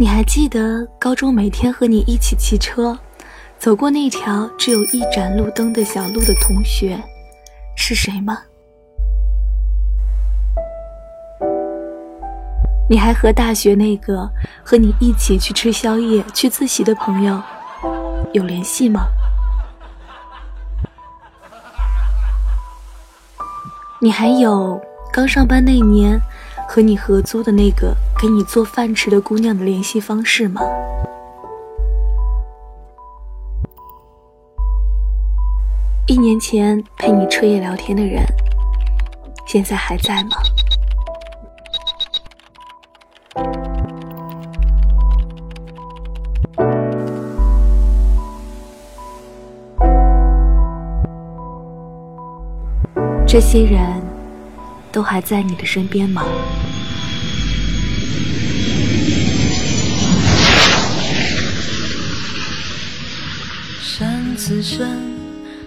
你还记得高中每天和你一起骑车，走过那条只有一盏路灯的小路的同学是谁吗？你还和大学那个和你一起去吃宵夜、去自习的朋友有联系吗？你还有刚上班那年和你合租的那个给你做饭吃的姑娘的联系方式吗？一年前陪你彻夜聊天的人，现在还在吗？这些人都还在你的身边吗？自山，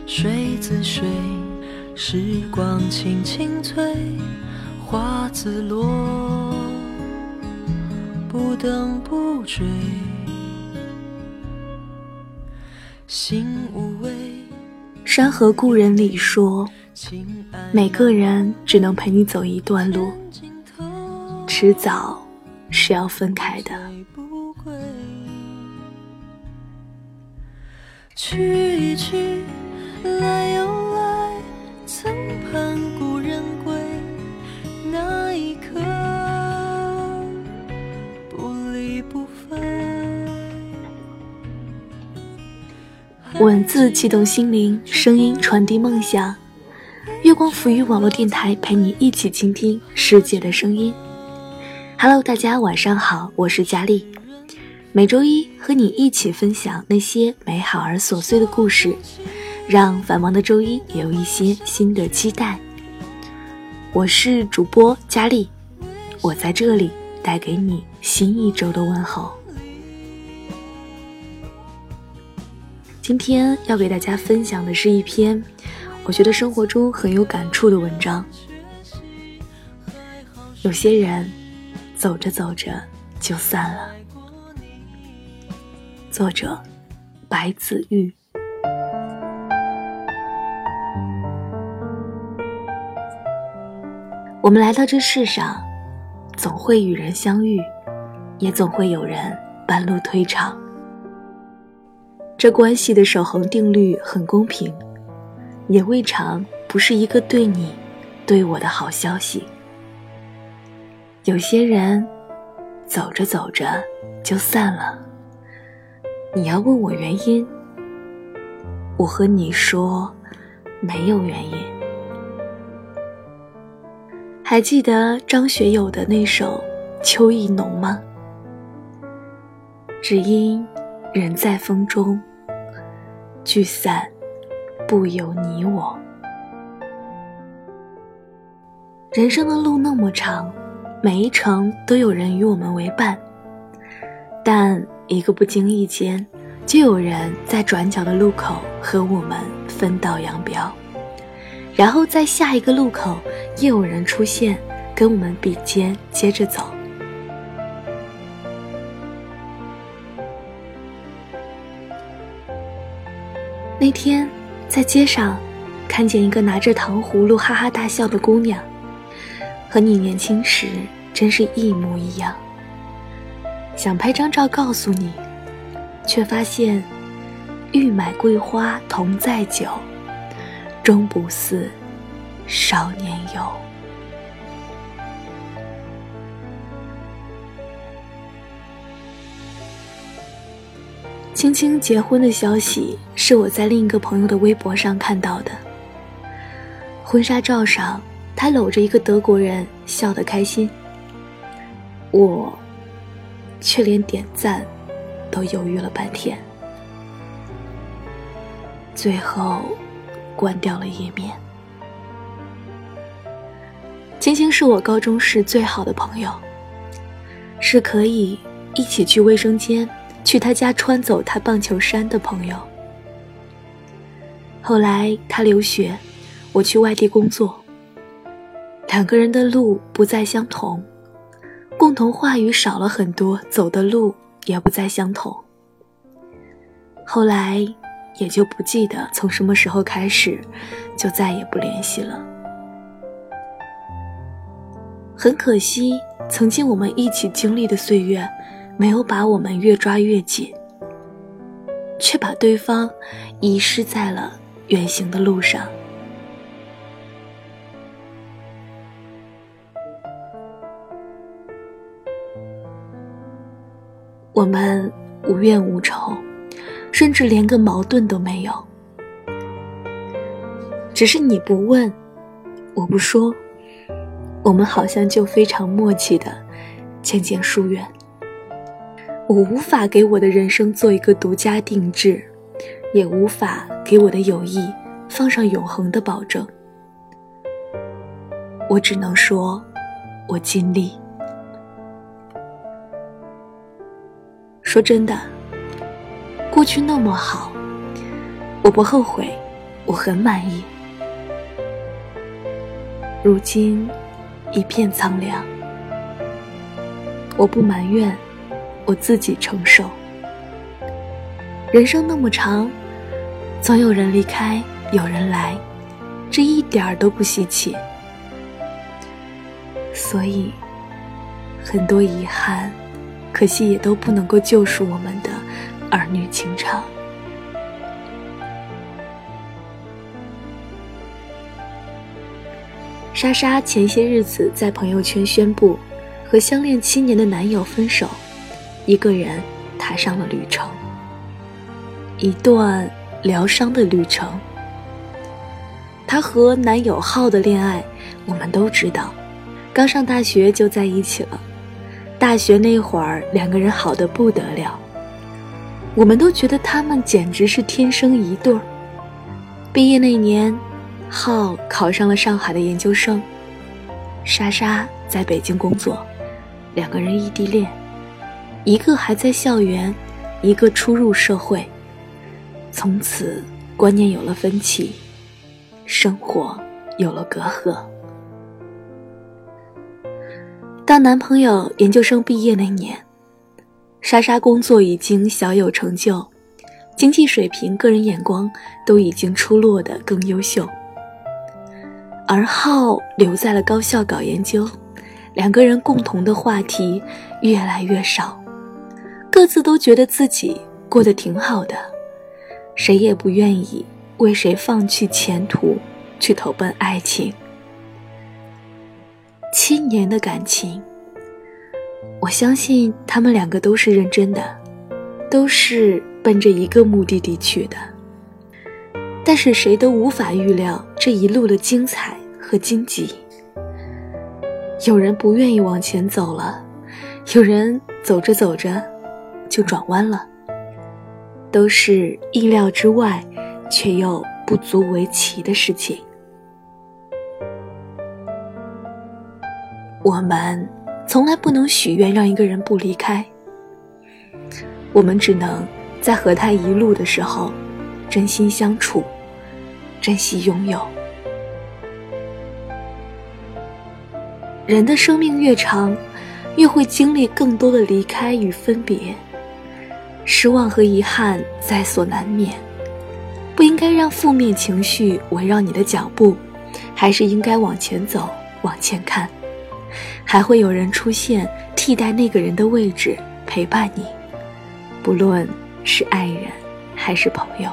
水自水，时光轻轻催，花自落，不等不追，心无畏。山河故人里说。每个人只能陪你走一段路，迟早是要分开的。去一去，来又来，曾盼故人归，那一刻不离不分。文字激动心灵，声音传递梦想。月光浮语网络电台陪你一起倾听世界的声音。Hello，大家晚上好，我是佳丽。每周一和你一起分享那些美好而琐碎的故事，让繁忙的周一也有一些新的期待。我是主播佳丽，我在这里带给你新一周的问候。今天要给大家分享的是一篇。我觉得生活中很有感触的文章。有些人走着走着就散了。作者：白子玉。我们来到这世上，总会与人相遇，也总会有人半路退场。这关系的守恒定律很公平。也未尝不是一个对你、对我的好消息。有些人走着走着就散了，你要问我原因，我和你说没有原因。还记得张学友的那首《秋意浓》吗？只因人在风中，聚散。不由你我。人生的路那么长，每一程都有人与我们为伴，但一个不经意间，就有人在转角的路口和我们分道扬镳，然后在下一个路口又有人出现，跟我们比肩接着走。那天。在街上，看见一个拿着糖葫芦哈哈大笑的姑娘，和你年轻时真是一模一样。想拍张照告诉你，却发现欲买桂花同载酒，终不似少年游。青青结婚的消息是我在另一个朋友的微博上看到的。婚纱照上，他搂着一个德国人，笑得开心。我，却连点赞，都犹豫了半天，最后，关掉了页面。青青是我高中时最好的朋友，是可以一起去卫生间。去他家穿走他棒球衫的朋友。后来他留学，我去外地工作。两个人的路不再相同，共同话语少了很多，走的路也不再相同。后来也就不记得从什么时候开始，就再也不联系了。很可惜，曾经我们一起经历的岁月，没有把我们越抓越紧，却把对方遗失在了远行的路上。我们无怨无仇，甚至连个矛盾都没有，只是你不问，我不说。我们好像就非常默契的渐渐疏远。我无法给我的人生做一个独家定制，也无法给我的友谊放上永恒的保证。我只能说，我尽力。说真的，过去那么好，我不后悔，我很满意。如今。一片苍凉，我不埋怨，我自己承受。人生那么长，总有人离开，有人来，这一点儿都不稀奇。所以，很多遗憾，可惜也都不能够救赎我们的儿女情长。莎莎前些日子在朋友圈宣布，和相恋七年的男友分手，一个人踏上了旅程。一段疗伤的旅程。她和男友浩的恋爱，我们都知道，刚上大学就在一起了。大学那会儿，两个人好的不得了，我们都觉得他们简直是天生一对儿。毕业那年。浩考上了上海的研究生，莎莎在北京工作，两个人异地恋，一个还在校园，一个初入社会，从此观念有了分歧，生活有了隔阂。当男朋友研究生毕业那年，莎莎工作已经小有成就，经济水平、个人眼光都已经出落的更优秀。而浩留在了高校搞研究，两个人共同的话题越来越少，各自都觉得自己过得挺好的，谁也不愿意为谁放弃前途，去投奔爱情。七年的感情，我相信他们两个都是认真的，都是奔着一个目的地去的，但是谁都无法预料这一路的精彩。和荆棘，有人不愿意往前走了，有人走着走着就转弯了，都是意料之外，却又不足为奇的事情。我们从来不能许愿让一个人不离开，我们只能在和他一路的时候，真心相处，珍惜拥有。人的生命越长，越会经历更多的离开与分别，失望和遗憾在所难免。不应该让负面情绪围绕你的脚步，还是应该往前走，往前看。还会有人出现，替代那个人的位置，陪伴你，不论是爱人还是朋友。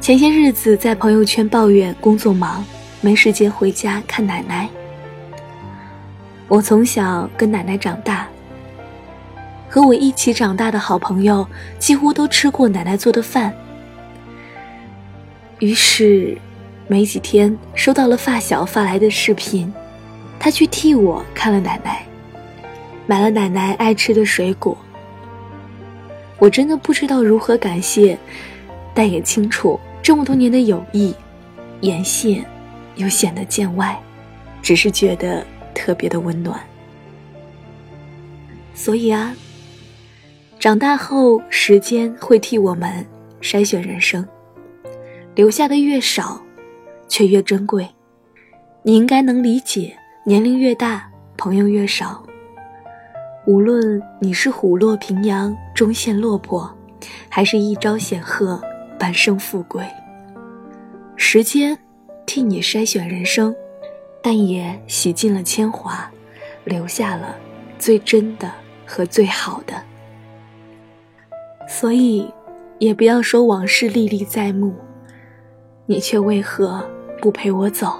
前些日子在朋友圈抱怨工作忙，没时间回家看奶奶。我从小跟奶奶长大，和我一起长大的好朋友几乎都吃过奶奶做的饭。于是，没几天收到了发小发来的视频，他去替我看了奶奶，买了奶奶爱吃的水果。我真的不知道如何感谢，但也清楚。这么多年的友谊，沿线又显得见外，只是觉得特别的温暖。所以啊，长大后时间会替我们筛选人生，留下的越少，却越珍贵。你应该能理解，年龄越大，朋友越少。无论你是虎落平阳终陷落魄，还是一朝显赫半生富贵，时间替你筛选人生，但也洗尽了铅华，留下了最真的和最好的。所以，也不要说往事历历在目，你却为何不陪我走？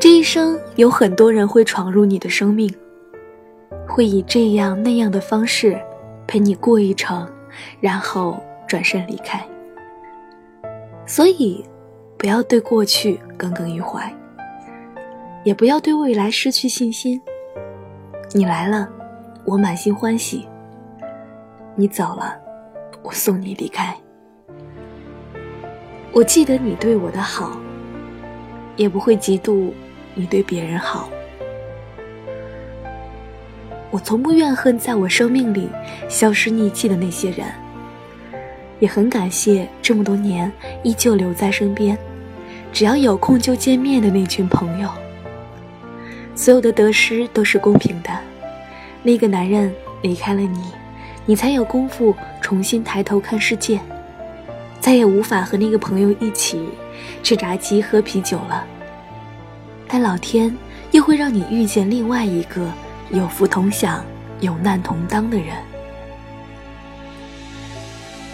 这一生有很多人会闯入你的生命，会以这样那样的方式陪你过一程，然后转身离开。所以，不要对过去耿耿于怀，也不要对未来失去信心。你来了，我满心欢喜；你走了，我送你离开。我记得你对我的好，也不会嫉妒。你对别人好，我从不怨恨在我生命里消失匿迹的那些人，也很感谢这么多年依旧留在身边，只要有空就见面的那群朋友。所有的得失都是公平的，那个男人离开了你，你才有功夫重新抬头看世界，再也无法和那个朋友一起吃炸鸡喝啤酒了。但老天又会让你遇见另外一个有福同享、有难同当的人。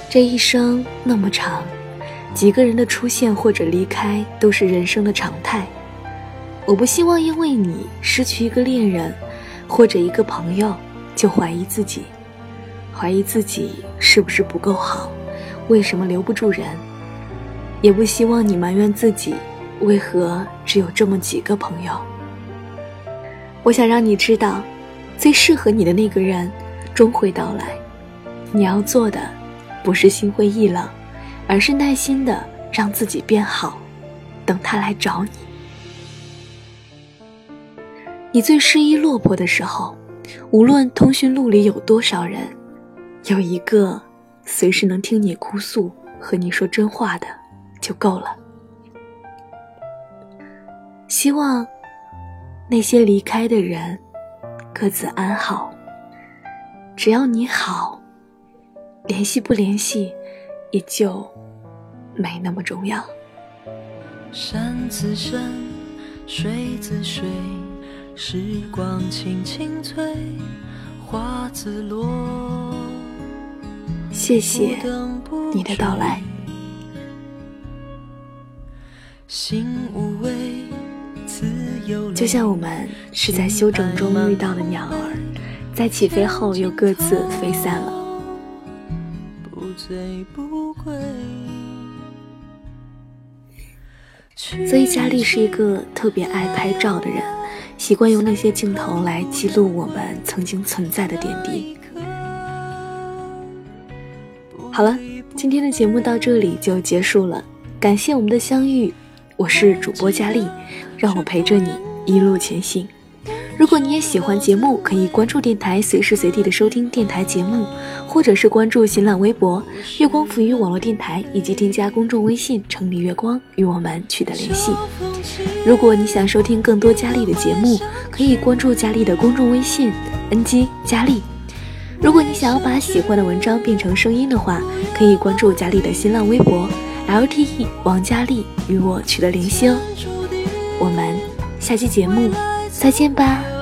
这一生那么长，几个人的出现或者离开都是人生的常态。我不希望因为你失去一个恋人或者一个朋友，就怀疑自己，怀疑自己是不是不够好，为什么留不住人？也不希望你埋怨自己。为何只有这么几个朋友？我想让你知道，最适合你的那个人终会到来。你要做的，不是心灰意冷，而是耐心的让自己变好，等他来找你。你最失意落魄的时候，无论通讯录里有多少人，有一个随时能听你哭诉、和你说真话的，就够了。希望那些离开的人各自安好。只要你好，联系不联系也就没那么重要。山自山，水自水，时光轻轻催，花自落。谢谢你的到来。就像我们是在休整中遇到的鸟儿，在起飞后又各自飞散了。所以佳丽是一个特别爱拍照的人，习惯用那些镜头来记录我们曾经存在的点滴。好了，今天的节目到这里就结束了，感谢我们的相遇，我是主播佳丽。让我陪着你一路前行。如果你也喜欢节目，可以关注电台，随时随地的收听电台节目，或者是关注新浪微博“月光浮语网络电台”，以及添加公众微信“城里月光”与我们取得联系。如果你想收听更多佳丽的节目，可以关注佳丽的公众微信 “ng 佳丽”。如果你想要把喜欢的文章变成声音的话，可以关注佳丽的新浪微博 “lte 王佳丽”与我取得联系哦。我们下期节目再见吧。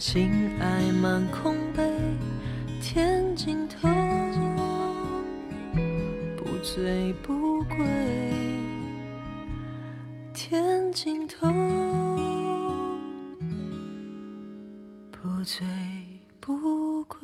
情爱满空杯，天尽头，不醉不归。天尽头，不醉不归。